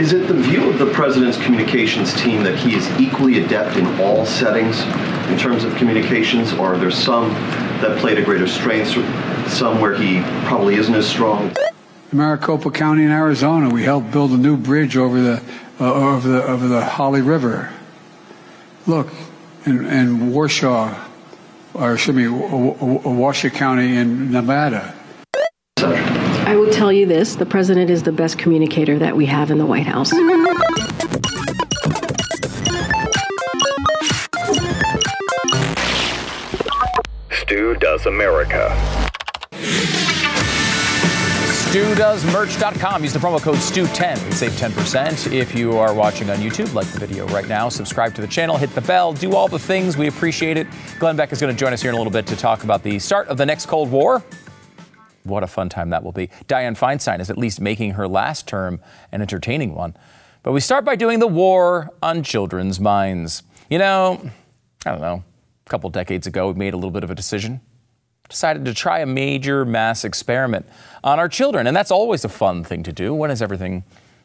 Is it the view of the president's communications team that he is equally adept in all settings in terms of communications, or are there some that play to greater strengths, some where he probably isn't as strong? Maricopa County in Arizona, we helped build a new bridge over the uh, over the over the Holly River. Look, in, in Warsaw, or excuse me, Washoe County in Nevada. I will tell you this the president is the best communicator that we have in the White House. Stu Does America. StuDoesMerch.com. Use the promo code STU10 and save 10%. If you are watching on YouTube, like the video right now, subscribe to the channel, hit the bell, do all the things. We appreciate it. Glenn Beck is going to join us here in a little bit to talk about the start of the next Cold War. What a fun time that will be. Dianne Feinstein is at least making her last term an entertaining one. But we start by doing the war on children's minds. You know, I don't know, a couple decades ago, we made a little bit of a decision. Decided to try a major mass experiment on our children. And that's always a fun thing to do. When has everything, you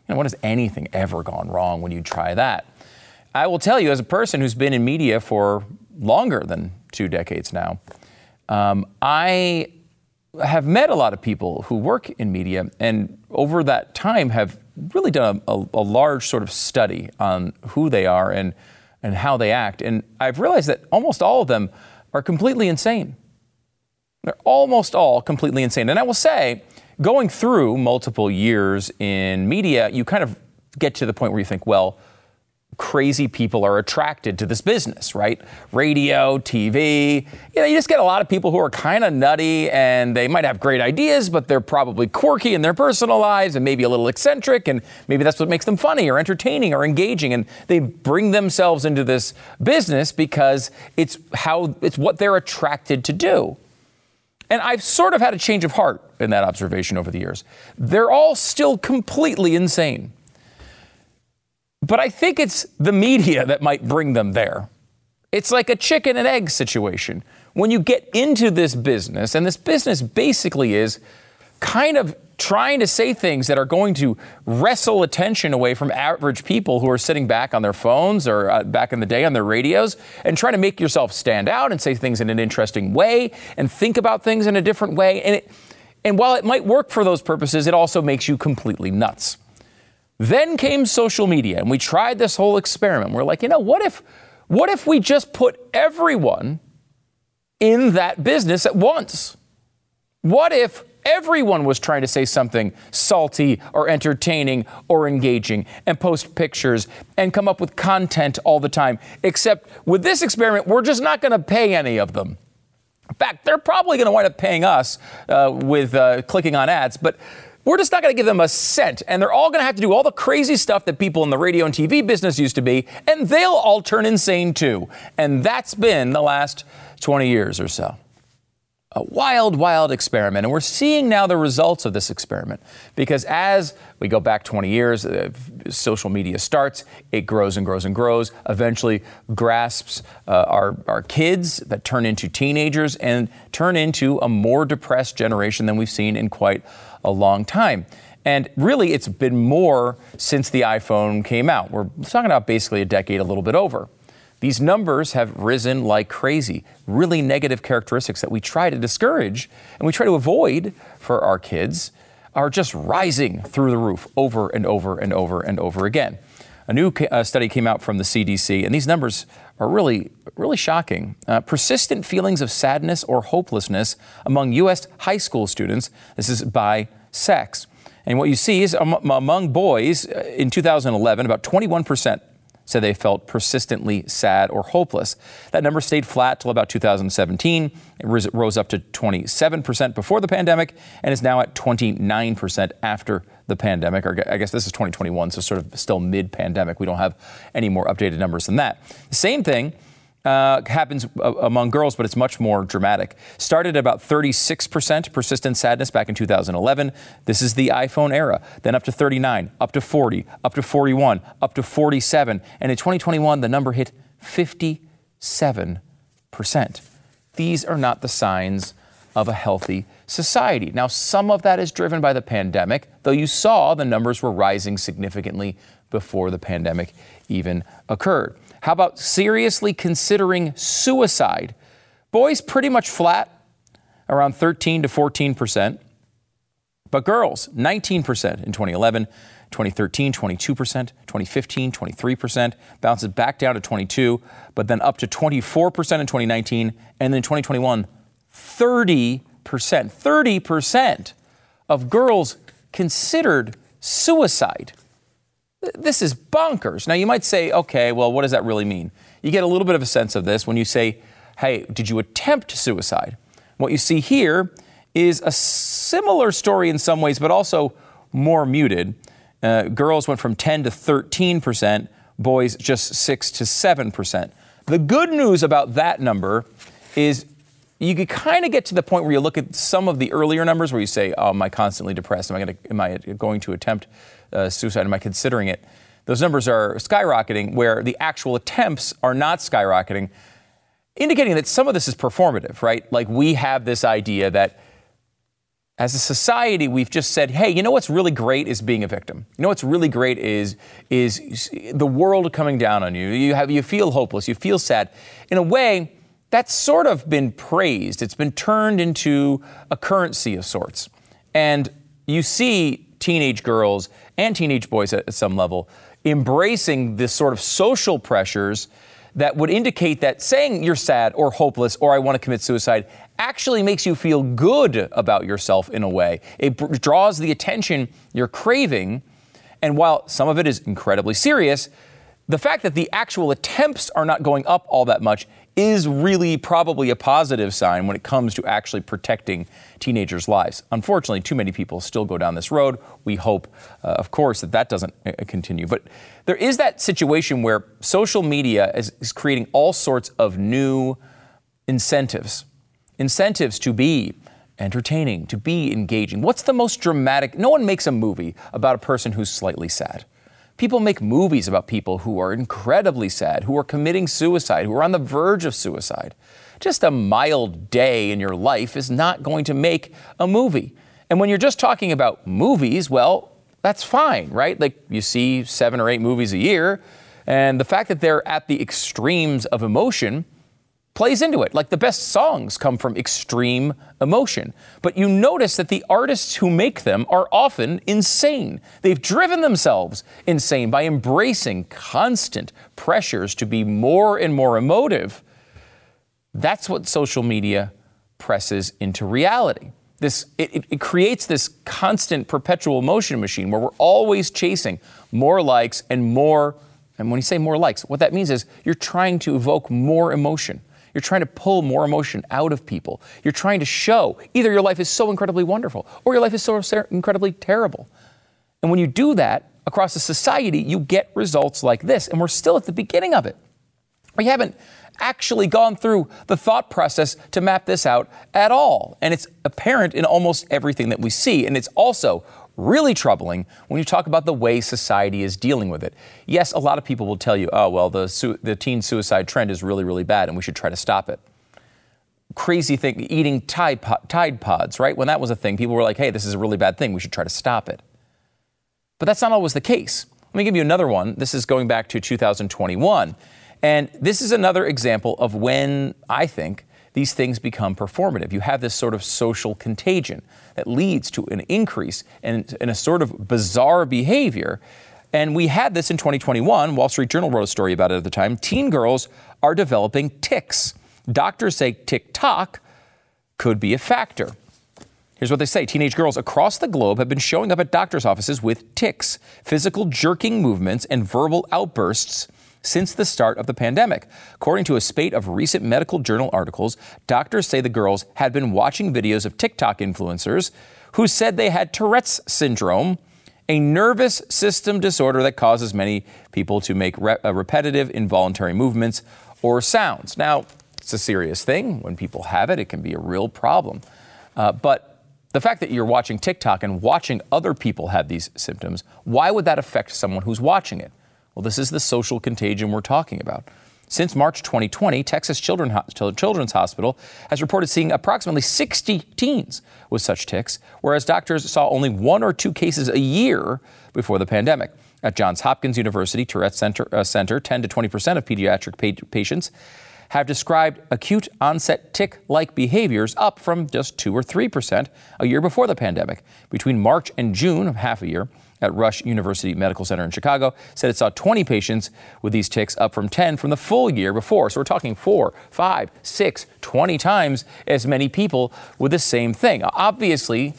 know, when has anything ever gone wrong when you try that? I will tell you, as a person who's been in media for longer than two decades now, um, I have met a lot of people who work in media and over that time have really done a, a, a, large sort of study on who they are and, and how they act. And I've realized that almost all of them are completely insane. They're almost all completely insane. And I will say, going through multiple years in media, you kind of get to the point where you think, well, crazy people are attracted to this business, right? Radio, TV. You know, you just get a lot of people who are kind of nutty and they might have great ideas, but they're probably quirky in their personal lives and maybe a little eccentric, and maybe that's what makes them funny or entertaining or engaging. And they bring themselves into this business because it's how it's what they're attracted to do. And I've sort of had a change of heart in that observation over the years. They're all still completely insane. But I think it's the media that might bring them there. It's like a chicken and egg situation. When you get into this business, and this business basically is kind of trying to say things that are going to wrestle attention away from average people who are sitting back on their phones or uh, back in the day on their radios and trying to make yourself stand out and say things in an interesting way and think about things in a different way. And, it, and while it might work for those purposes, it also makes you completely nuts. Then came social media, and we tried this whole experiment. We're like, you know, what if, what if we just put everyone in that business at once? What if everyone was trying to say something salty or entertaining or engaging and post pictures and come up with content all the time? Except with this experiment, we're just not going to pay any of them. In fact, they're probably going to wind up paying us uh, with uh, clicking on ads, but we're just not going to give them a cent. And they're all going to have to do all the crazy stuff that people in the radio and TV business used to be, and they'll all turn insane too. And that's been the last 20 years or so. A wild, wild experiment. And we're seeing now the results of this experiment because as we go back 20 years, uh, social media starts, it grows and grows and grows, eventually grasps uh, our, our kids that turn into teenagers and turn into a more depressed generation than we've seen in quite a long time. And really, it's been more since the iPhone came out. We're talking about basically a decade, a little bit over. These numbers have risen like crazy, really negative characteristics that we try to discourage and we try to avoid for our kids are just rising through the roof over and over and over and over again. A new uh, study came out from the CDC, and these numbers are really, really shocking. Uh, persistent feelings of sadness or hopelessness among U.S. high school students. This is by sex. And what you see is among boys uh, in 2011, about 21% said they felt persistently sad or hopeless. That number stayed flat till about 2017. It rose up to 27% before the pandemic and is now at 29% after the pandemic. Or I guess this is 2021, so sort of still mid pandemic. We don't have any more updated numbers than that. The same thing uh, happens among girls, but it's much more dramatic. Started at about 36% persistent sadness back in 2011. This is the iPhone era. Then up to 39, up to 40, up to 41, up to 47. And in 2021, the number hit 57%. These are not the signs of a healthy society. Now, some of that is driven by the pandemic, though you saw the numbers were rising significantly before the pandemic even occurred. How about seriously considering suicide? Boys, pretty much flat, around 13 to 14 percent. But girls, 19 percent in 2011. 2013, 22%, 2015, 23%, bounces back down to 22, but then up to 24% in 2019, and then 2021, 30%. 30% of girls considered suicide. This is bonkers. Now, you might say, okay, well, what does that really mean? You get a little bit of a sense of this when you say, hey, did you attempt suicide? What you see here is a similar story in some ways, but also more muted. Uh, girls went from 10 to 13 percent, boys just 6 to 7 percent. The good news about that number is you could kind of get to the point where you look at some of the earlier numbers where you say, oh, am I constantly depressed? Am I, gonna, am I going to attempt uh, suicide? Am I considering it? Those numbers are skyrocketing, where the actual attempts are not skyrocketing, indicating that some of this is performative, right? Like we have this idea that as a society, we've just said, hey, you know what's really great is being a victim. You know what's really great is, is the world coming down on you. You, have, you feel hopeless, you feel sad. In a way, that's sort of been praised. It's been turned into a currency of sorts. And you see teenage girls and teenage boys at, some level embracing this sort of social pressures that would indicate that saying you're sad or hopeless or I want to commit suicide actually makes you feel good about yourself in a way. It b- draws the attention you're craving. And while some of it is incredibly serious, the fact that the actual attempts are not going up all that much is really probably a positive sign when it comes to actually protecting teenagers' lives. Unfortunately, too many people still go down this road. We hope, uh, of course, that that doesn't uh, continue. But there is that situation where social media is, is creating all sorts of new incentives, incentives to be entertaining, to be engaging. What's the most dramatic? No one makes a movie about a person who's slightly sad. People make movies about people who are incredibly sad, who are committing suicide, who are on the verge of suicide. Just a mild day in your life is not going to make a movie. And when you're just talking about movies, well, that's fine, right? Like you see seven or eight movies a year, and the fact that they're at the extremes of emotion plays into it. Like the best songs come from extreme emotion. But you notice that the artists who make them are often insane. They've driven themselves insane by embracing constant pressures to be more and more emotive. That's what social media presses into reality. This, it, it creates this constant perpetual motion machine where we're always chasing more likes and more and when you say more likes, what that means is you're trying to evoke more emotion. You're trying to pull more emotion out of people. You're trying to show either your life is so incredibly wonderful or your life is so incredibly terrible. And when you do that across a society, you get results like this. And we're still at the beginning of it. We haven't actually gone through the thought process to map this out at all. And it's apparent in almost everything that we see. And it's also really troubling when you talk about the way society is dealing with it. Yes, a lot of people will tell you, oh, well, the, su- the teen suicide trend is really, really bad and we should try to stop it. Crazy thing, eating Tide, Tide Pods, right? When that was a thing, people were like, hey, this is a really bad thing. We should try to stop it. But that's not always the case. Let me give you another one. This is going back to 2021. And this is another example of when I think these things become performative. You have this sort of social contagion that leads to an increase in, in a sort of bizarre behavior. And we had this in 2021. Wall Street Journal wrote a story about it at the time. Teen girls are developing tics. Doctors say TikTok could be a factor. Here's what they say Teenage girls across the globe have been showing up at doctors' offices with tics, physical jerking movements, and verbal outbursts since the start of the pandemic. According to a spate of recent medical journal articles, doctors say the girls had been watching videos of TikTok influencers who said they had Tourette's syndrome, a nervous system disorder that causes many people to make re- uh, repetitive involuntary movements or sounds. Now, it's a serious thing. When people have it, it can be a real problem. Uh, but the fact that you're watching TikTok and watching other people have these symptoms, why would that affect someone who's watching it? Well, this is the social contagion we're talking about. Since March 2020, Texas Children's Hospital has reported seeing approximately 60 teens with such tics, whereas doctors saw only one or two cases a year before the pandemic. At Johns Hopkins University Tourette Center, uh, Center 10 to 20 percent of pediatric pa- patients have described acute onset tic like behaviors up from just 2 or 3% a year before the pandemic. Between March and June, half a year, at Rush University Medical Center in Chicago said it saw 20 patients with these tics, up from 10 from the full year before. So we're talking four, five, six, 20 times as many people with the same thing. Obviously,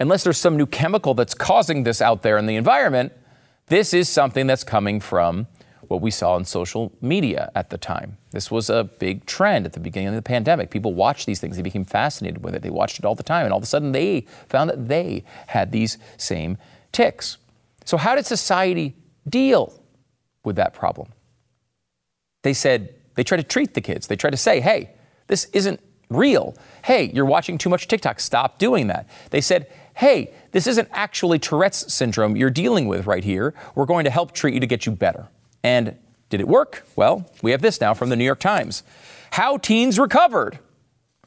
unless there's some new chemical that's causing this out there in the environment, this is something that's coming from what we saw in social media at the time. This was a big trend at the beginning of the pandemic. People watched these things, they became fascinated with it, they watched it all the time, and all of a sudden they found that they had these same tics. So, how did society deal with that problem? They said, they tried to treat the kids. They tried to say, hey, this isn't real. Hey, you're watching too much TikTok. Stop doing that. They said, hey, this isn't actually Tourette's syndrome you're dealing with right here. We're going to help treat you to get you better. And did it work? Well, we have this now from the New York Times. How teens recovered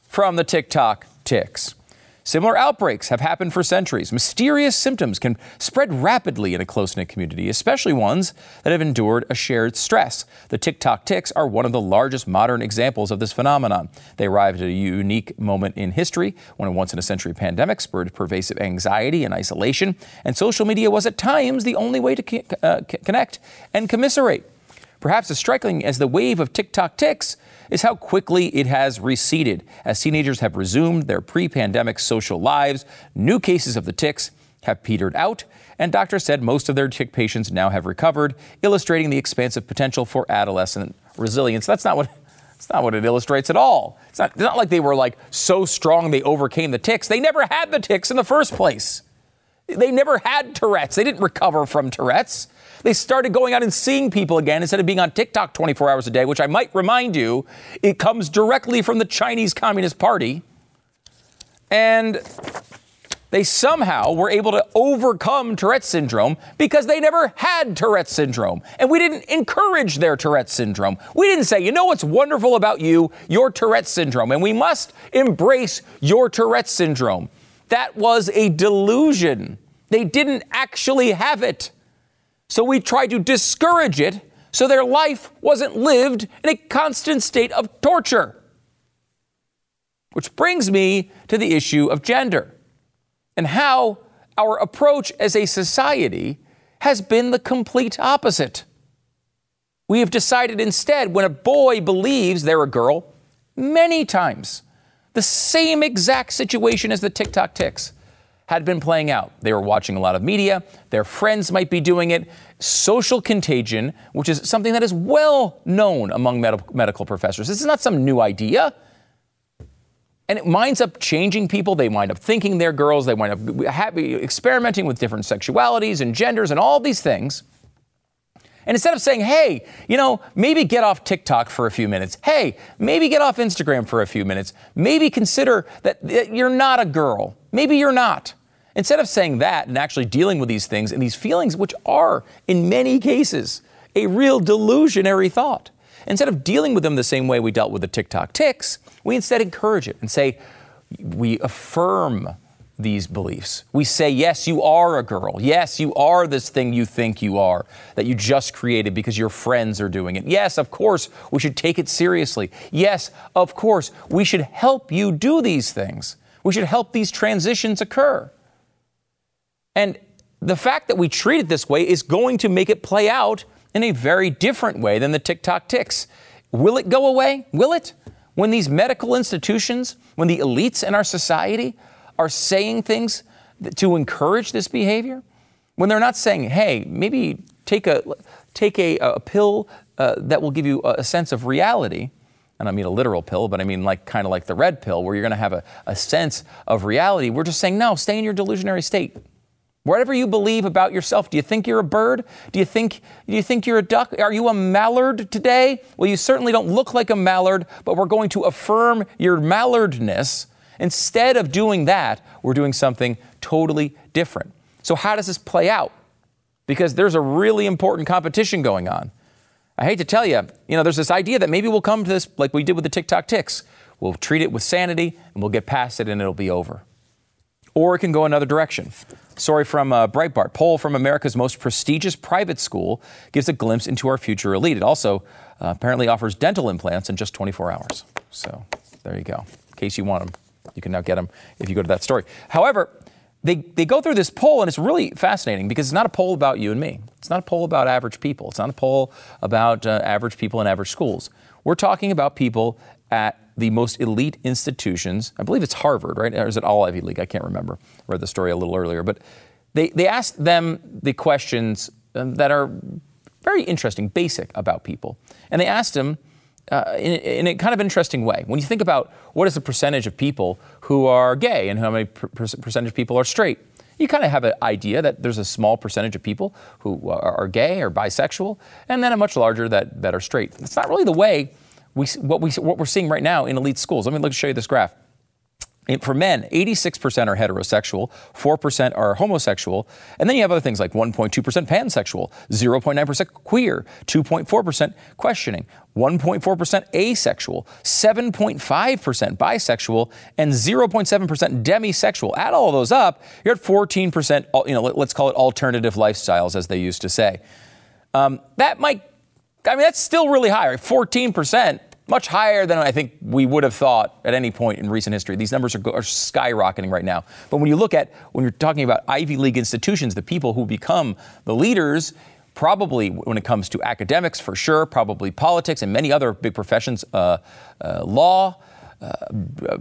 from the TikTok tics. Similar outbreaks have happened for centuries. Mysterious symptoms can spread rapidly in a close knit community, especially ones that have endured a shared stress. The TikTok tics are one of the largest modern examples of this phenomenon. They arrived at a unique moment in history when a once in a century pandemic spurred pervasive anxiety and isolation, and social media was at times the only way to uh, connect and commiserate. Perhaps as striking as the wave of TikTok tics is how quickly it has receded. As teenagers have resumed their pre pandemic social lives, new cases of the tics have petered out, and doctors said most of their tic patients now have recovered, illustrating the expansive potential for adolescent resilience. That's not what. It's not what it illustrates at all. It's not, it's not like they were like so strong they overcame the tics. They never had the tics in the first place. They never had Tourette's. They didn't recover from Tourette's. They started going out and seeing people again instead of being on TikTok 24 hours a day, which I might remind you, it comes directly from the Chinese Communist Party. And they somehow were able to overcome Tourette's syndrome because they never had Tourette's syndrome. And we didn't encourage their Tourette's syndrome. We didn't say, you know what's wonderful about you? Your Tourette's syndrome. And we must embrace your Tourette's syndrome. That was a delusion. They didn't actually have it. So we tried to discourage it so their life wasn't lived in a constant state of torture. Which brings me to the issue of gender and how our approach as a society has been the complete opposite. We have decided instead, when a boy believes they're a girl, many times, the same exact situation as the TikTok tics had been playing out. They were watching a lot of media, their friends might be doing it. Social contagion, which is something that is well known among med- medical professors. This is not some new idea. And it winds up changing people. They wind up thinking they're girls. They wind up happy, experimenting with different sexualities and genders and all these things. And instead of saying, hey, you know, maybe get off TikTok for a few minutes. Hey, maybe get off Instagram for a few minutes. Maybe consider that, that you're not a girl. Maybe you're not. Instead of saying that and actually dealing with these things and these feelings, which are, in many cases, a real delusionary thought, instead of dealing with them the same way we dealt with the TikTok tics, we instead encourage it and say, we affirm these beliefs. We say, yes, you are a girl. Yes, you are this thing you think you are, that you just created because your friends are doing it. Yes, of course, we should take it seriously. Yes, of course, we should help you do these things. We should help these transitions occur. And the fact that we treat it this way is going to make it play out in a very different way than the TikTok tics. Will it go away? Will it? When these medical institutions, when the elites in our society are saying things to encourage this behavior, when they're not saying, hey, maybe take a take a, a pill uh, that will give you a, sense of reality. And I mean a literal pill, but I mean like kind of like the red pill, where you're going to have a, a sense of reality. We're just saying, no, stay in your delusionary state. Whatever you believe about yourself, do you think you're a bird? Do you think do you think you're a duck? Are you a mallard today? Well, you certainly don't look like a mallard, but we're going to affirm your mallardness. Instead of doing that, we're doing something totally different. So how does this play out? Because there's a really important competition going on. I hate to tell you, you know, there's this idea that maybe we'll come to this like we did with the TikTok tics. We'll treat it with sanity and we'll get past it and it'll be over. Or it can go another direction. Story from uh, Breitbart. Poll from America's most prestigious private school gives a glimpse into our future elite. It also uh, apparently offers dental implants in just 24 hours. So there you go. In case you want them, you can now get them if you go to that story. However, they, they go through this poll, and it's really fascinating because it's not a poll about you and me. It's not a poll about average people. It's not a poll about uh, average people in average schools. We're talking about people at the most elite institutions. I believe it's Harvard, right? Or is it all Ivy League? I can't remember. I read the story a little earlier. But they, they asked them the questions um, that are very interesting, basic about people. And they asked them uh, in, in, a kind of interesting way. When you think about what is the percentage of people who are gay and how many per- percentage of people are straight, you kind of have an idea that there's a small percentage of people who are, are gay or bisexual, and then a much larger that, that are straight. It's not really the way we, what, we, what we're seeing right now in elite schools. Let me look, show you this graph. For men, 86% are heterosexual, 4% are homosexual, and then you have other things like 1.2% pansexual, 0.9% queer, 2.4% questioning, 1.4% asexual, 7.5% bisexual, and 0.7% demisexual. Add all those up, you're at 14%, you know, let's call it alternative lifestyles, as they used to say. Um, that might I mean, that's still really high, 14%, much higher than I think we would have thought at any point in recent history. These numbers are, are, skyrocketing right now. But when you look at, when you're talking about Ivy League institutions, the people who become the leaders, probably when it comes to academics, for sure, probably politics and many other big professions, uh, uh, law, uh,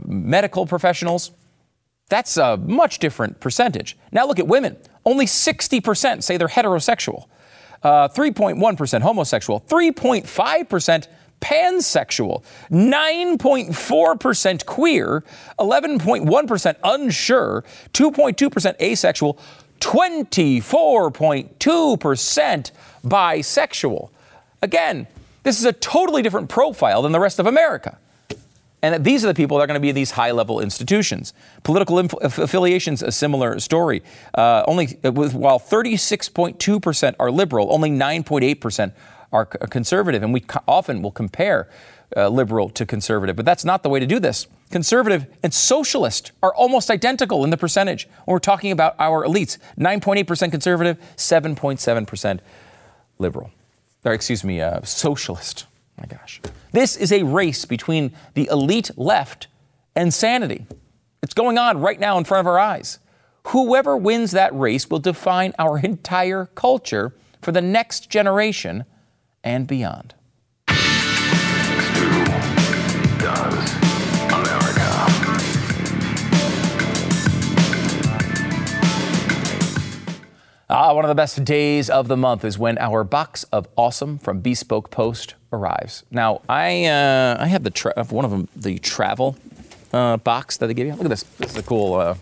medical professionals, that's a much different percentage. Now look at women. Only 60% say they're heterosexual uh, 3.1% homosexual, 3.5% pansexual, 9.4% queer, 11.1% unsure, 2.2% asexual, 24.2% bisexual. Again, this is a totally different profile than the rest of America. And these are the people that are going to be these high level institutions. Political inf- affiliations, a similar story. Uh, only uh, with, while 36.2% are liberal, only 9.8% are c- conservative. And we co- often will compare uh, liberal to conservative, but that's not the way to do this. Conservative and socialist are almost identical in the percentage when we're talking about our elites 9.8% conservative, 7.7% liberal. Or, excuse me, uh, socialist. My gosh. This is a race between the elite left and sanity. It's going on right now in front of our eyes. Whoever wins that race will define our entire culture for the next generation and beyond. Ah, one of the best days of the month is when our box of awesome from Bespoke Post arrives. Now, I uh, I have the tra- one of them the travel uh, box that they give you. Look at this. This is a cool uh,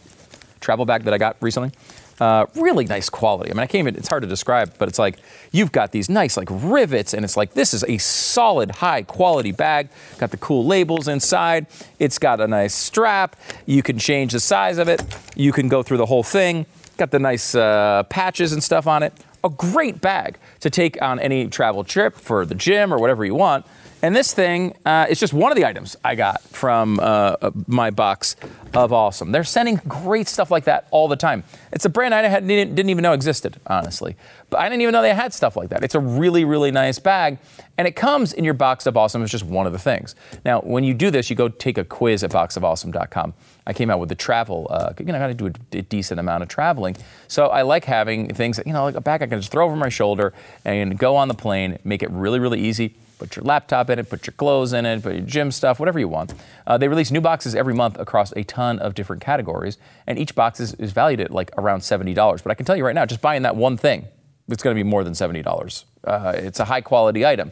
travel bag that I got recently. Uh, really nice quality. I mean, I can't even, it's hard to describe, but it's like you've got these nice like rivets, and it's like this is a solid, high quality bag. Got the cool labels inside. It's got a nice strap. You can change the size of it. You can go through the whole thing. Got the nice uh, patches and stuff on it. A great bag to take on any travel trip for the gym or whatever you want. And this thing uh, is just one of the items I got from uh, uh my box of awesome. They're sending great stuff like that all the time. It's a brand I didn't, didn't even know existed, honestly. But I didn't even know they had stuff like that. It's a really, really nice bag. And it comes in your box of awesome It's just one of the things. Now, when you do this, you go take a quiz at boxofawesome.com. I came out with the travel. Uh, you know, I got to do a, a, decent amount of traveling, so I like having things that you know, like a bag I can just throw over my shoulder and go on the plane, make it really, really easy. Put your laptop in it, put your clothes in it, put your gym stuff, whatever you want. Uh, they release new boxes every month across a ton of different categories, and each box is, is valued at like around $70. But I can tell you right now, just buying that one thing, it's going to be more than $70. Uh, it's a high quality item.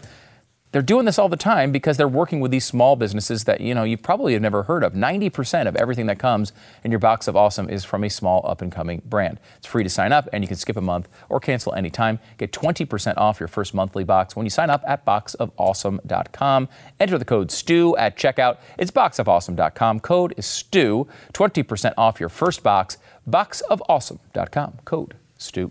They're doing this all the time because they're working with these small businesses that you know you probably have never heard of. 90% of everything that comes in your box of awesome is from a small up and coming brand. It's free to sign up and you can skip a month or cancel anytime. Get 20% off your first monthly box when you sign up at boxofawesome.com. Enter the code STU at checkout. It's boxofawesome.com. Code is STU. 20% off your first box. Boxofawesome.com. Code STU.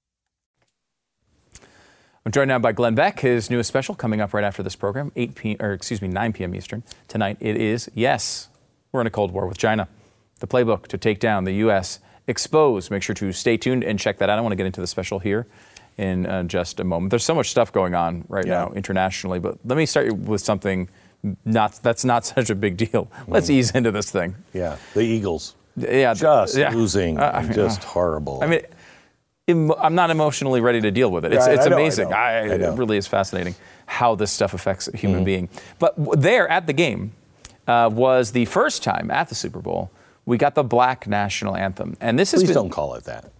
I'm joined now by Glenn Beck. His newest special coming up right after this program, 8 p. or excuse me, 9 p.m. Eastern tonight. It is yes, we're in a cold war with China. The playbook to take down the U.S. exposed. Make sure to stay tuned and check that out. I want to get into the special here in uh, just a moment. There's so much stuff going on right Yeah. now internationally, but let me start with something not that's not such a big deal. Let's ease into this thing. Yeah, the Eagles Yeah, just yeah. losing, Uh, I mean, just uh, horrible. I mean, I'm not emotionally ready to deal with it. It's, Right, it's I know, I amazing. know, I know. It really is fascinating how this stuff affects a human being. But w- there at the game uh, was the first time at the Super Bowl we got the black national anthem, and this has please been. don't call it that.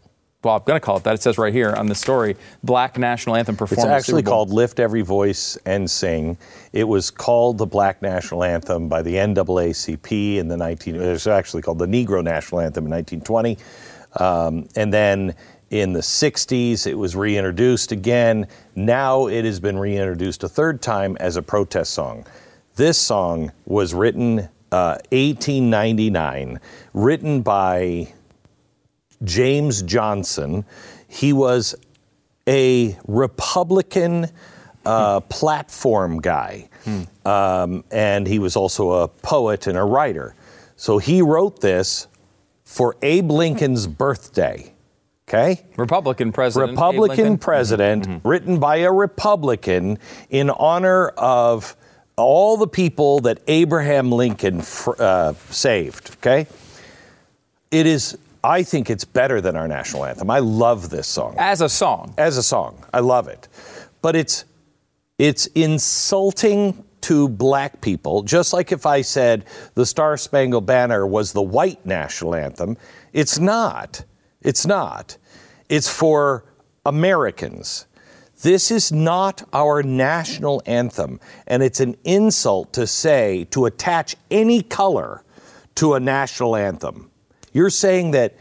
Well, I'm going to call it that. It says right here on the story, black national anthem performance. It's actually called "Lift Every Voice and Sing." It was called the Black National Anthem by the NAACP in the 19. It was actually called the Negro National Anthem in 1920, um, and then in the 60s it was reintroduced again. Now it has been reintroduced a third time as a protest song. This song was written uh, 1899, written by James Johnson. He was a Republican uh, platform guy, um, and he was also a poet and a writer. So he wrote this for Abe Lincoln's birthday. Okay? Republican president. Republican president, written by a Republican in honor of all the people that Abraham Lincoln fr- uh, saved. Okay? It is, I think it's better than our national anthem. I love this song as a song. as a song. I love it. But it's it's insulting to black people, just like if I said the Star Spangled Banner was the white national anthem. It's not. It's not. It's for Americans. This is not our national anthem, and it's an insult to say, to attach any color to a national anthem. You're saying that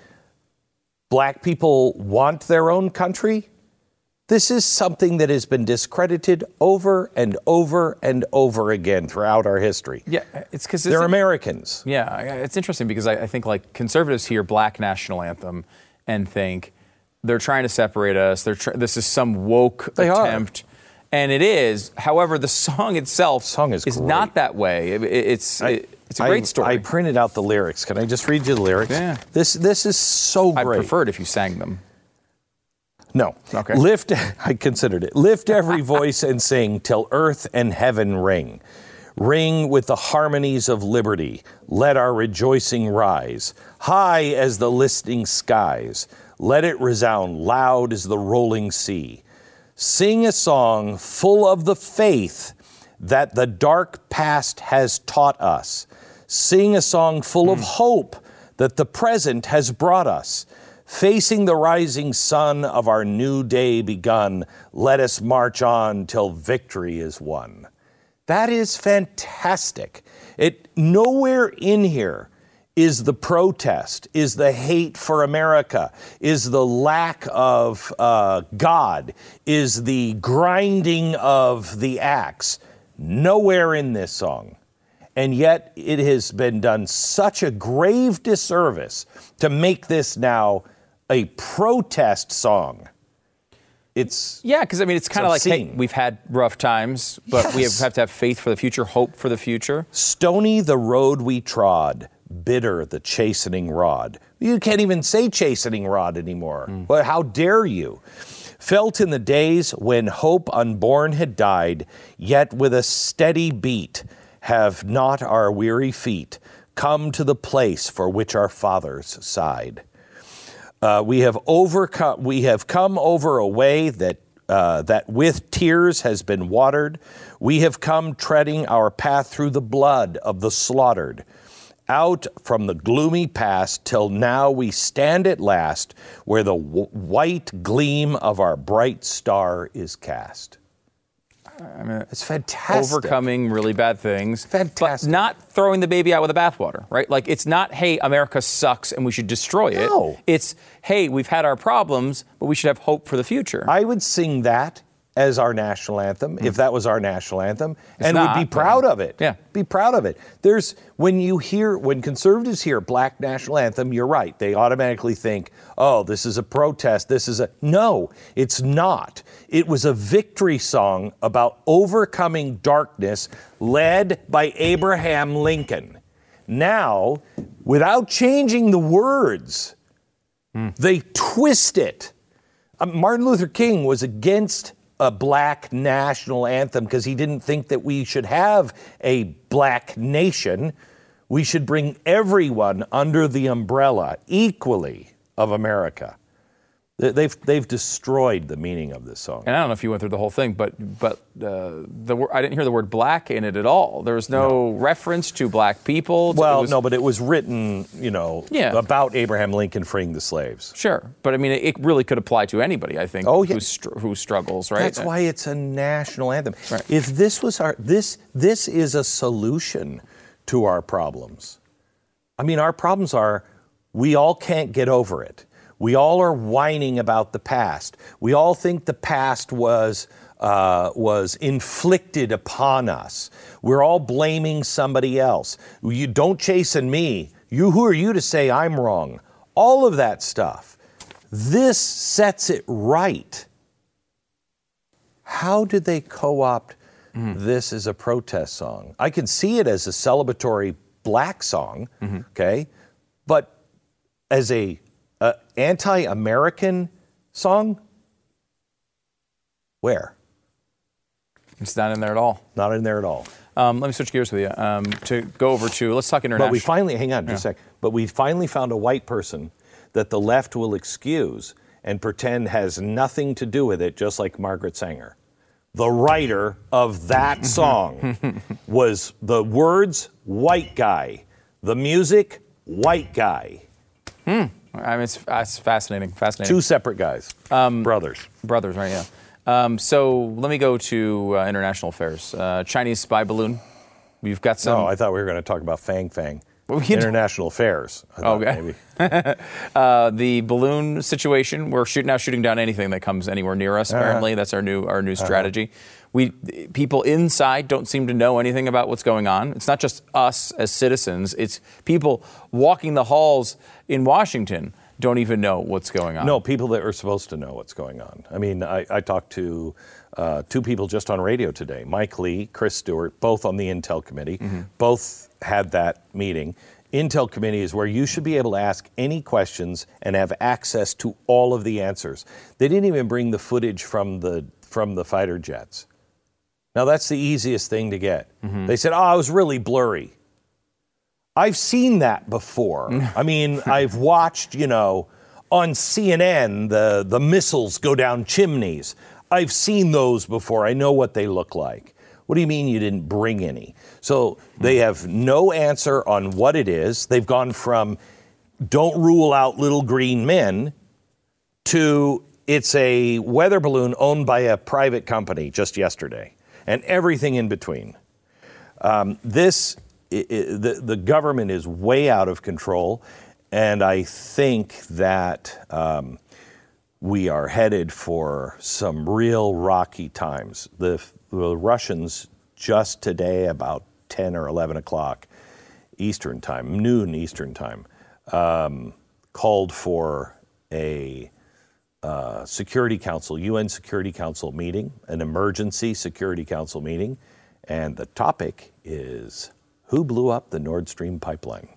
black people want their own country? This is something that has been discredited over and over and over again throughout our history. Yeah, it's because They're Americans. Yeah, it's interesting because I, I think like conservatives hear black national anthem and think they're trying to separate us. They're tr- this is some woke They are. attempt, and it is. However, the song itself Song is great. not that way. It- it- it's it- it's a great I, story. I printed out the lyrics. Can I just read you the lyrics? Yeah. This this is so I great. preferred if you sang them. No. Okay. Lift, I considered it. Lift every voice and sing till earth and heaven ring. Ring with the harmonies of liberty. Let our rejoicing rise. High as the listening skies. Let it resound loud as the rolling sea. Sing a song full of the faith that the dark past has taught us. Sing a song full of hmm. hope that the present has brought us. Facing the rising sun of our new day begun, let us march on till victory is won. That is fantastic. It nowhere in here is the protest, is the hate for America, is the lack of uh, God, is the grinding of the axe. Nowhere in this song. And yet it has been done such a grave disservice to make this now a protest song. It's Yeah, because I mean, it's kind of like hey, we've had rough times, but we have, have to have faith for the future, hope for the future. Stony the road we trod, bitter the chastening rod. You can't even say chastening rod anymore. Well, how dare you? Felt in the days when hope unborn had died, yet with a steady beat have not our weary feet come to the place for which our fathers sighed. Uh, we have overcome. We have come over a way that uh, that with tears has been watered. We have come treading our path through the blood of the slaughtered. Out from the gloomy past till now we stand at last where the w- white gleam of our bright star is cast. I mean, It's fantastic. overcoming really bad things, Fantastic. but not throwing the baby out with the bathwater, right? Like it's not, hey, America sucks and we should destroy it. No. It's, hey, we've had our problems, but we should have hope for the future. I would sing that as our national anthem if that was our national anthem and would be proud of it. Yeah. Be proud of it. There's when you hear when conservatives hear black national anthem, you're right. They automatically think, "Oh, this is a protest. This is a No, it's not. It was a victory song about overcoming darkness led by Abraham Lincoln. Now, without changing the words, they twist it. Uh, Martin Luther King was against a black national anthem because he didn't think that we should have a black nation. We should bring everyone under the umbrella equally of America. They- They've, they've destroyed the meaning of this song. and I don't know if you went through the whole thing, but but uh, the I didn't hear the word black in it at all. There was no, reference to black people. Well, was- no, but it was written, you know, Yeah. about Abraham Lincoln freeing the slaves. Sure, but I mean, it, it really could apply to anybody. I think. Oh, yeah. Who, str- who struggles, right? That's why it's a national anthem. Right. If this was our this this is a solution to our problems. I mean, our problems are we all can't get over it. We all are whining about the past. We all think the past was uh, was inflicted upon us. We're all blaming somebody else. You don't chasten me. You who are you to say I'm wrong? All of that stuff. This sets it right. How did they co opt this as a protest song? I can see it as a celebratory black song, okay? But as a, a anti American song, where? it's not in there at all. Not in there at all. Um, let me switch gears with you um, to go over to let's talk international. But we finally, hang on just a sec. But we finally found a white person that the left will excuse and pretend has nothing to do with it, just like Margaret Sanger. The writer of that song was the words white guy, the music white guy. I mean, it's, it's fascinating. Fascinating. Two separate guys, brothers. Brothers, right? Yeah. Um, so let me go to uh, international affairs. Uh, Chinese spy balloon. We've got some. Oh, I thought we were going to talk about Fang Fang. International affairs. I Okay. Maybe. uh, the balloon situation. We're shoot, now shooting down anything that comes anywhere near us. Uh-huh. Apparently, that's our new our new strategy. We people inside don't seem to know anything about what's going on. It's not just us as citizens. It's people walking the halls in Washington don't even know what's going on. No, people that are supposed to know what's going on. I mean, I, I talked to uh, two people just on radio today Mike Lee, Chris Stewart, both on the Intel Committee. Both had that meeting. Intel Committee is where you should be able to ask any questions and have access to all of the answers. They didn't even bring the footage from the, from the fighter jets. Now, that's the easiest thing to get. Mm-hmm. They said, oh, it was really blurry. I've seen that before. I mean, I've watched, you know, on CNN the the missiles go down chimneys. I've seen those before. I know what they look like. What do you mean you didn't bring any? So they hmm. have no answer on what it is. They've gone from don't rule out little green men to it's a weather balloon owned by a private company just yesterday and everything in between. Um, this, i i the, the government is way out of control, and I think that um, we are headed for some real rocky times. The, the Russians just today, about 10 or 11 o'clock Eastern time, noon Eastern time, um, called for a uh, Security Council, UN Security Council meeting, an emergency Security Council meeting, and the topic is who blew up the Nord Stream pipeline?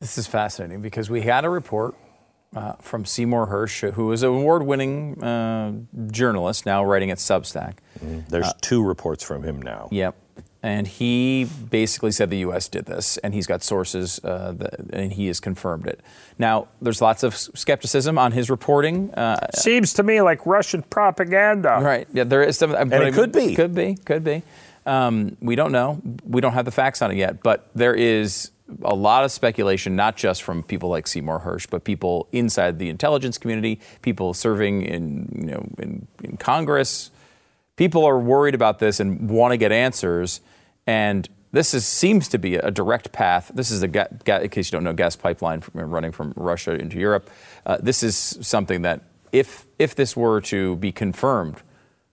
This is fascinating because we had a report uh, from Seymour Hersh, who is an award-winning uh, journalist now writing at Substack. There's two reports from him now. Yep. And he basically said the U.S. did this, and he's got sources, uh, that, and he has confirmed it. Now, there's lots of skepticism on his reporting. Uh, Seems to me like Russian propaganda. right? Yeah, there is some. And it could be. Could be. Could be. Um, we don't know. We don't have the facts on it yet, but there is a lot of speculation, not just from people like Seymour Hersh, but people inside the intelligence community, people serving in, you know, in, in Congress. People are worried about this and want to get answers. And this is, seems to be a direct path. This is a, ga- ga- in case you don't know, gas pipeline from, running from Russia into Europe. Uh, this is something that, if if this were to be confirmed,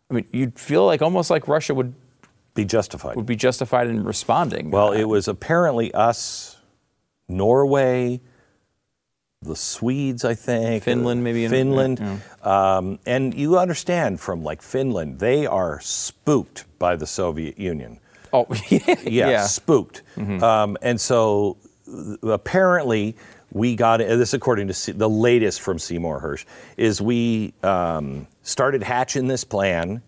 I mean, you'd feel like almost like Russia would Be justified. would be justified in responding. Well, it was apparently us, Norway, the Swedes, I think, Finland, maybe, Finland, yeah. um, and you understand from like Finland, they are spooked by the Soviet Union. Oh, yeah, Yeah, yeah. Mm-hmm. spooked. Um, and so uh, apparently we got this according to Se- the latest from Seymour Hersh is we um, started hatching this plan,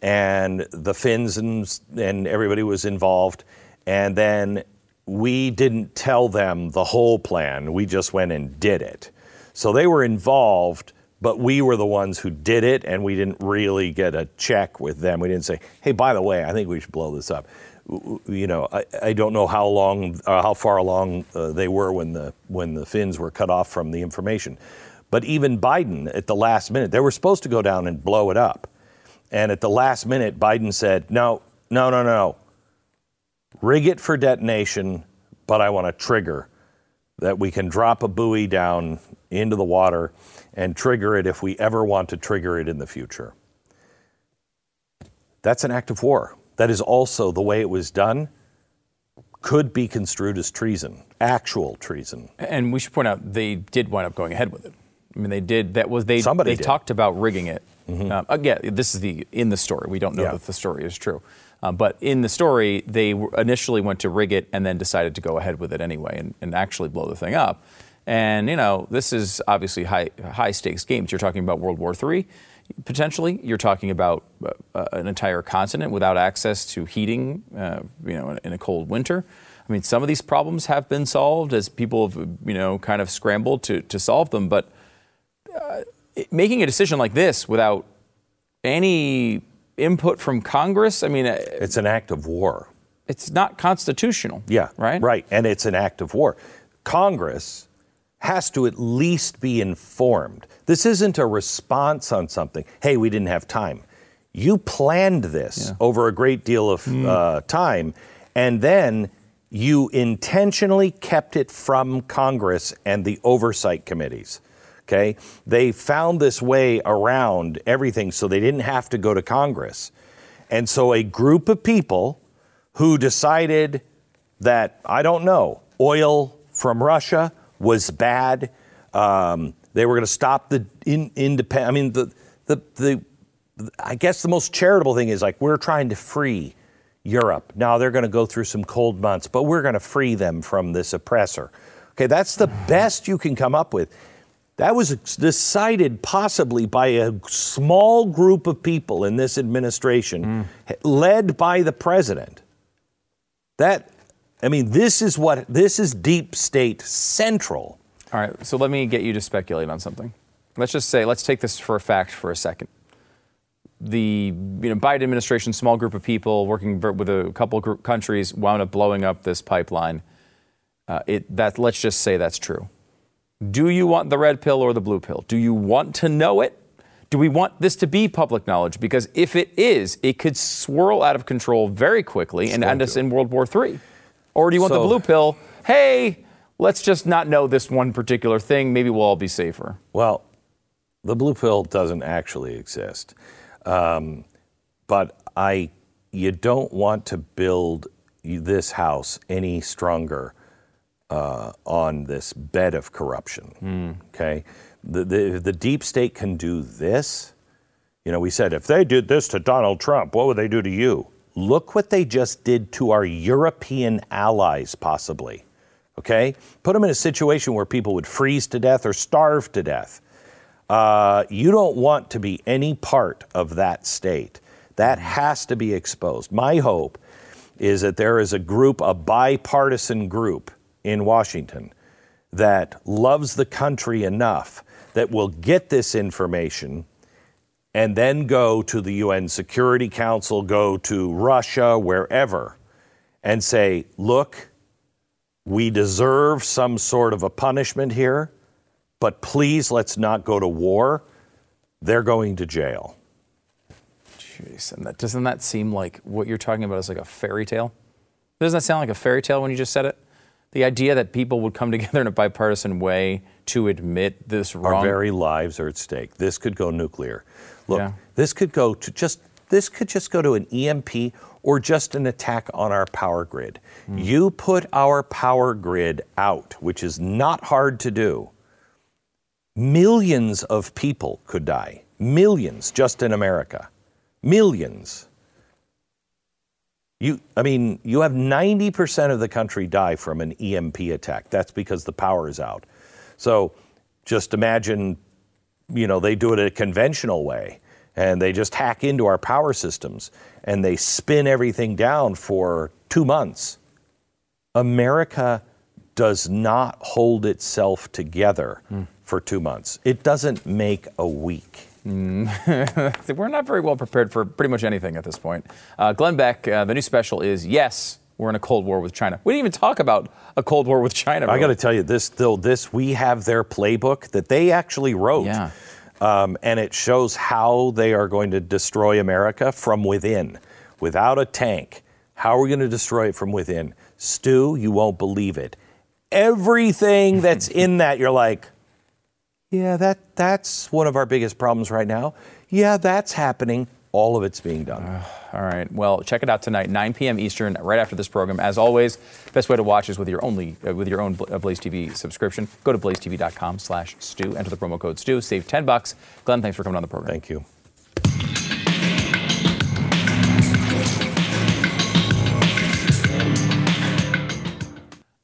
and the Finns and and everybody was involved, and then we didn't tell them the whole plan. We just went and did it. So they were involved. But we were the ones who did it, and we didn't really get a check with them. We didn't say, "Hey, by the way, I think we should blow this up." You know, I, I don't know how long, uh, how far along uh, they were when the when the Finns were cut off from the information. But even Biden, at the last minute, they were supposed to go down and blow it up, and at the last minute, Biden said, "No, no, no, no, rig it for detonation, but I want a trigger that we can drop a buoy down into the water and trigger it if we ever want to trigger it in the future. That's an act of war. That is also the way it was done, could be construed as treason, actual treason. And we should point out they did wind up going ahead with it. I mean, they did. That was they. Somebody they did. talked about rigging it. Um, again, this is the in the story. We don't know Yeah. that the story is true, uh, but in the story, they initially went to rig it and then decided to go ahead with it anyway and, and actually blow the thing up. And you know, this is obviously high high stakes games. You're talking about World War III. Potentially, you're talking about uh, uh, an entire continent without access to heating, uh, you know, in, a cold winter. I mean, some of these problems have been solved as people have, you know, kind of scrambled to, to solve them. But it- making a decision like this without any input from Congress, I mean, uh, It's an act of war. it's not constitutional. Yeah. Right? Right. And it's an act of war. Congress has to at least be informed. This isn't a response on something. Hey, we didn't have time. You planned this over a great deal of uh, time, and then you intentionally kept it from Congress and the oversight committees. Okay? They found this way around everything so they didn't have to go to Congress. And so a group of people who decided that, I don't know, oil from Russia was bad. Um, they were going to stop the in, independent. I mean, the, the, the, I guess the most charitable thing is like, we're trying to free Europe. Now they're going to go through some cold months, but we're going to free them from this oppressor. Okay, that's the best you can come up with. That was decided possibly by a small group of people in this administration, led by the president. That, I mean, this is what, this is deep state central. All right. So let me get you to speculate on something. Let's just say, let's take this for a fact for a second. The you know, Biden administration, small group of people working with a couple countries, wound up blowing up this pipeline. Uh, it, that let's just say that's true. Do you want the red pill or the blue pill? Do you want to know it? Do we want this to be public knowledge? Because if it is, it could swirl out of control very quickly and end us in World War III. Or do you want the blue pill? Hey, let's just not know this one particular thing. Maybe we'll all be safer. Well, the blue pill doesn't actually exist. Um, but I, you don't want to build this house any stronger uh, on this bed of corruption. Okay, the, the the deep state can do this. You know, we said if they did this to Donald Trump, what would they do to you? Look what they just did to our European allies, possibly. Okay? Put them in a situation where people would freeze to death or starve to death. Uh, you don't want to be any part of that state. That has to be exposed. My hope is that there is a group, a bipartisan group in Washington that loves the country enough that will get this information and then go to the UN Security Council, go to Russia, wherever, and say, look, we deserve some sort of a punishment here, but please let's not go to war. They're going to jail. Jeez, and that, doesn't that seem like what you're talking about is like a fairy tale? Doesn't that sound like a fairy tale when you just said it? The idea that people would come together in a bipartisan way to admit this wrong. Our very lives are at stake. This could go nuclear. Look, Yeah. this could go to just this could just go to an EMP or just an attack on our power grid. Hmm. You put our power grid out, which is not hard to do. Millions of people could die. Millions just in America. Millions. You, I mean, you have 90% of the country die from an EMP attack. That's because the power is out. So just imagine, you know, they do it a conventional way and they just hack into our power systems and they spin everything down for two months. America does not hold itself together hmm. for two months. It doesn't make a week. We're not very well prepared for pretty much anything at this point. Uh, Glenn Beck, uh, the new special is yes, we're in a Cold War with China. We didn't even talk about a Cold War with China. I got to tell you this, though. This we have their playbook that they actually wrote, Yeah. um, and it shows how they are going to destroy America from within, without a tank. How are we going to destroy it from within? Stu, you won't believe it. Everything that's in that, you're like, yeah, that that's one of our biggest problems right now. Yeah, that's happening. All of it's being done. All right. Well, check it out tonight, 9 p.m. Eastern, right after this program. As always, best way to watch is with your only uh, with your own uh, Blaze TV subscription. Go to blazetv.com/stu. Enter the promo code Stu. Save 10 bucks. Glenn, thanks for coming on the program. Thank you.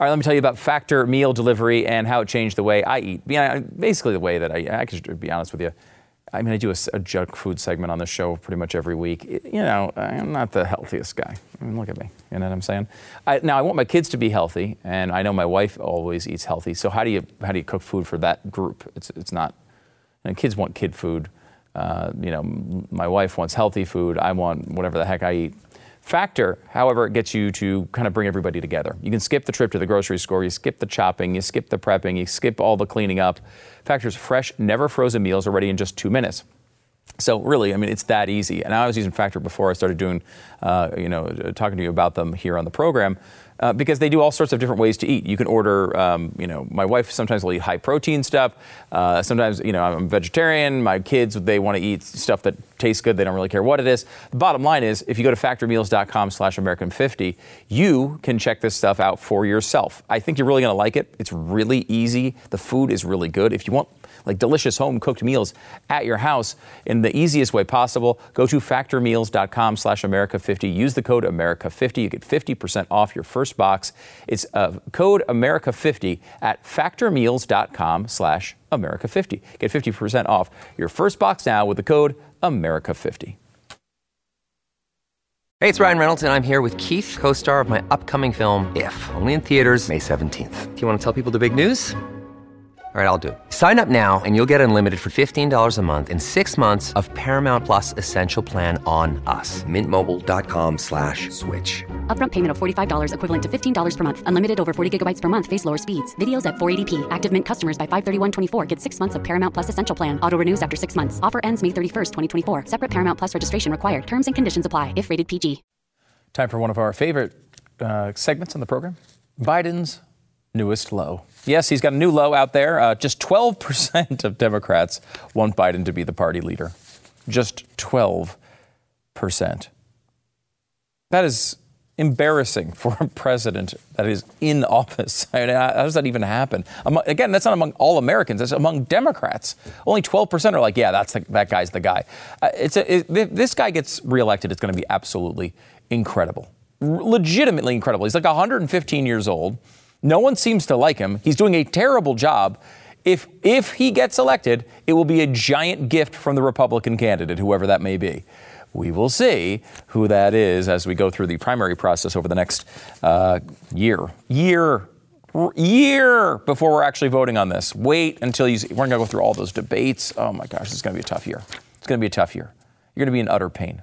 All right, let me tell you about Factor Meal Delivery and how it changed the way I eat. Yeah, basically the way that I, I could be honest with you. I mean, I do a junk food segment on the show pretty much every week. You know, I'm not the healthiest guy. I mean, look at me. You know what I'm saying? I, now, I want my kids to be healthy, and I know my wife always eats healthy. So how do you how do you cook food for that group? It's it's not. You know, kids want kid food. Uh, you know, my wife wants healthy food. I want whatever the heck I eat. Factor, however, gets you to kind of bring everybody together. You can skip the trip to the grocery store, you skip the chopping, you skip the prepping, you skip all the cleaning up. Factor's fresh, never frozen meals are ready in just two minutes. So really, I mean, it's that easy. And I was using Factor before I started doing, uh, you know, talking to you about them here on the program. Uh, because they do all sorts of different ways to eat. You can order, um, you know, my wife sometimes will eat high protein stuff. Uh, sometimes, you know, I'm vegetarian. My kids, they want to eat stuff that tastes good. They don't really care what it is. The bottom line is, if you go to factormeals.com slash American50, you can check this stuff out for yourself. I think you're really going to like it. It's really easy. The food is really good. If you want like delicious home cooked meals at your house in the easiest way possible. Go to factormeals.com slash America50. Use the code America50. You get 50% off your first box. It's uh, code America50 at factormeals.com slash America50. Get 50% off your first box now with the code America50. Hey, it's Ryan Reynolds, and I'm here with Keith, co star of my upcoming film, If, only in theaters, May 17th. Do you want to tell people the big news? All right, I'll do it. Sign up now and you'll get unlimited for $15 a month and six months of Paramount Plus Essential Plan on us. Mintmobile.com slash switch. Upfront payment of $45 equivalent to $15 per month. Unlimited over 40 gigabytes per month. Face lower speeds. Videos at 480p. Active Mint customers by 531.24 get six months of Paramount Plus Essential Plan. Auto renews after six months. Offer ends May 31st, 2024. Separate Paramount Plus registration required. Terms and conditions apply if rated PG. Time for one of our favorite uh, segments on the program Biden's newest low. Yes, he's got a new low out there. Uh, just 12% of Democrats want Biden to be the party leader. Just 12%. That is embarrassing for a president that is in office. I mean, how does that even happen? Among, again, that's not among all Americans. That's among Democrats. Only 12% are like, yeah, that's the, that guy's the guy. Uh, it's a, it, this guy gets reelected, it's going to be absolutely incredible, legitimately incredible. He's like 115 years old. No one seems to like him. He's doing a terrible job. If, if he gets elected, it will be a giant gift from the Republican candidate, whoever that may be. We will see who that is as we go through the primary process over the next uh, year. Year. Year before we're actually voting on this. Wait until you. See, we're going to go through all those debates. Oh my gosh, it's going to be a tough year. It's going to be a tough year. You're going to be in utter pain.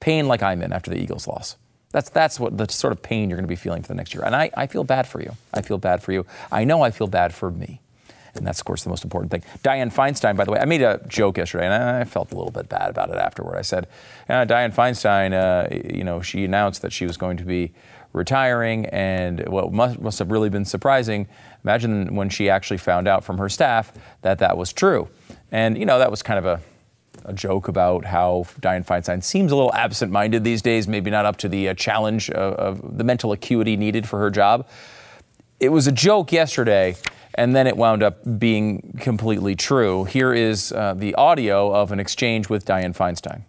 Pain like I'm in after the Eagles loss. That's, that's what the sort of pain you're going to be feeling for the next year. And I, I feel bad for you. I feel bad for you. I know I feel bad for me. And that's, of course, the most important thing. Dianne Feinstein, by the way, I made a joke yesterday, and I felt a little bit bad about it afterward. I said, uh, Dianne Feinstein, uh, you know, she announced that she was going to be retiring, and what must, must have really been surprising, imagine when she actually found out from her staff that that was true. And, you know, that was kind of a a joke about how Dianne Feinstein seems a little absent minded these days, maybe not up to the uh, challenge of, of, the mental acuity needed for her job. It was a joke yesterday, and then it wound up being completely true. Here is uh, the audio of an exchange with Dianne Feinstein.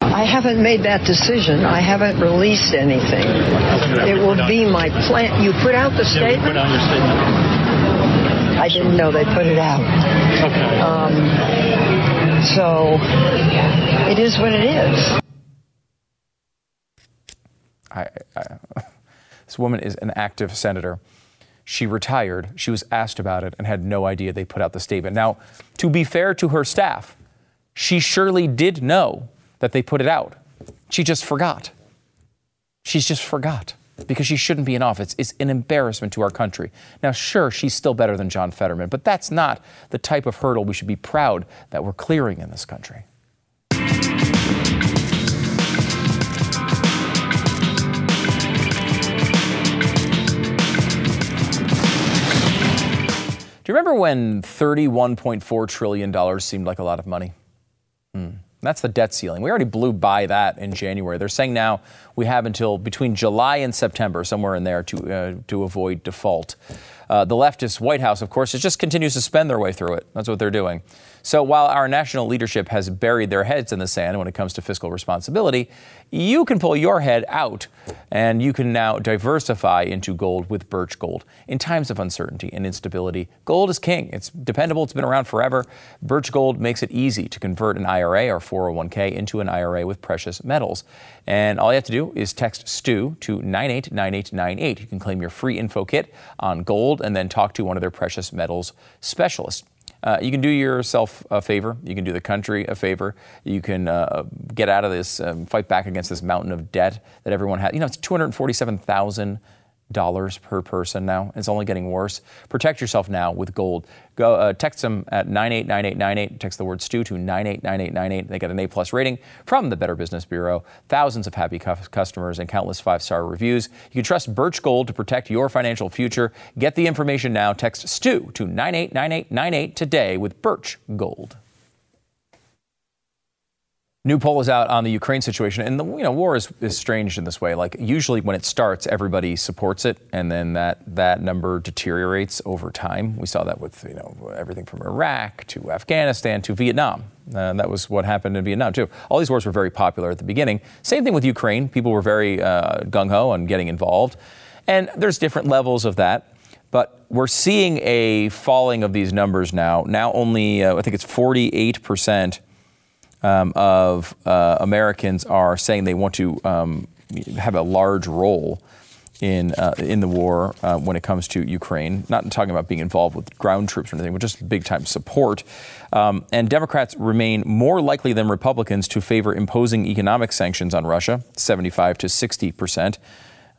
I haven't made that decision. I haven't released anything. It will be my plan. You put out the statement? put out your statement. I didn't know they put it out. Okay. Um, so it is what it is. I, I, this woman is an active senator. She retired. She was asked about it and had no idea they put out the statement. Now, to be fair to her staff, she surely did know that they put it out. She just forgot. She's just forgot because she shouldn't be in office. It's an embarrassment to our country. Now, sure, she's still better than John Fetterman, but that's not the type of hurdle we should be proud that we're clearing in this country. Do you remember when $31.4 trillion seemed like a lot of money? Hmm. That's the debt ceiling. We already blew by that in January. They're saying now we have until between July and September, somewhere in there, to, uh, to avoid default. Uh, the leftist White House, of course, it just continues to spend their way through it. That's what they're doing. So while our national leadership has buried their heads in the sand when it comes to fiscal responsibility, you can pull your head out and you can now diversify into gold with Birch Gold. In times of uncertainty and instability, gold is king. It's dependable, it's been around forever. Birch Gold makes it easy to convert an IRA or 401k into an IRA with precious metals. And all you have to do is text STU to 989898. You can claim your free info kit on gold and then talk to one of their precious metals specialists. Uh, you can do yourself a favor. You can do the country a favor. You can uh, get out of this, um, fight back against this mountain of debt that everyone has. You know, it's 247,000 dollars per person now. It's only getting worse. Protect yourself now with gold. Go uh, text them at 989898. Text the word STU to 989898. They get an A plus rating from the Better Business Bureau. Thousands of happy cu- customers and countless five star reviews. You can trust Birch Gold to protect your financial future. Get the information now. Text STU to 989898 today with Birch Gold. New poll is out on the Ukraine situation, and the you know war is, is strange in this way. Like usually when it starts, everybody supports it, and then that that number deteriorates over time. We saw that with you know everything from Iraq to Afghanistan to Vietnam. Uh, that was what happened in Vietnam too. All these wars were very popular at the beginning. Same thing with Ukraine. People were very uh, gung ho on getting involved, and there's different levels of that. But we're seeing a falling of these numbers now. Now only uh, I think it's 48 percent um, of uh, Americans are saying they want to um, have a large role in uh, in the war uh, when it comes to Ukraine. Not talking about being involved with ground troops or anything, but just big time support. Um, and Democrats remain more likely than Republicans to favor imposing economic sanctions on Russia, 75 to 60 percent,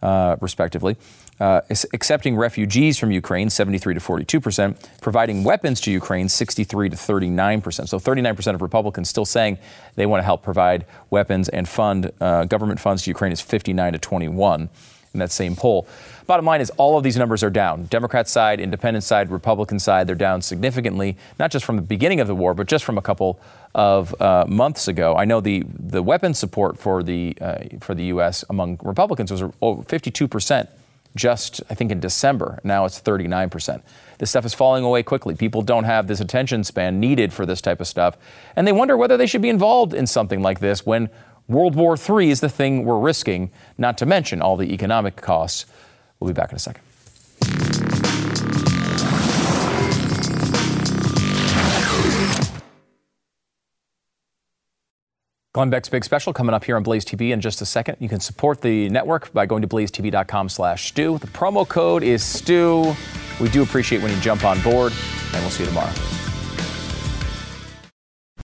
uh, respectively uh, accepting refugees from Ukraine, 73 to 42 percent, providing weapons to Ukraine, 63 to 39 percent. So 39 percent of Republicans still saying they want to help provide weapons and fund uh, government funds to Ukraine is 59 to 21 in that same poll. Bottom line is all of these numbers are down. Democrat side, independent side, Republican side, they're down significantly, not just from the beginning of the war, but just from a couple of uh, months ago. I know the, the weapons support for the, uh, for the U.S. among Republicans was 52 percent just, I think, in December. Now it's 39%. This stuff is falling away quickly. People don't have this attention span needed for this type of stuff. And they wonder whether they should be involved in something like this when World War III is the thing we're risking, not to mention all the economic costs. We'll be back in a second. Glenn Beck's big special coming up here on Blaze TV in just a second. You can support the network by going to blazetv.com slash stu. The promo code is Stu. We do appreciate when you jump on board, and we'll see you tomorrow.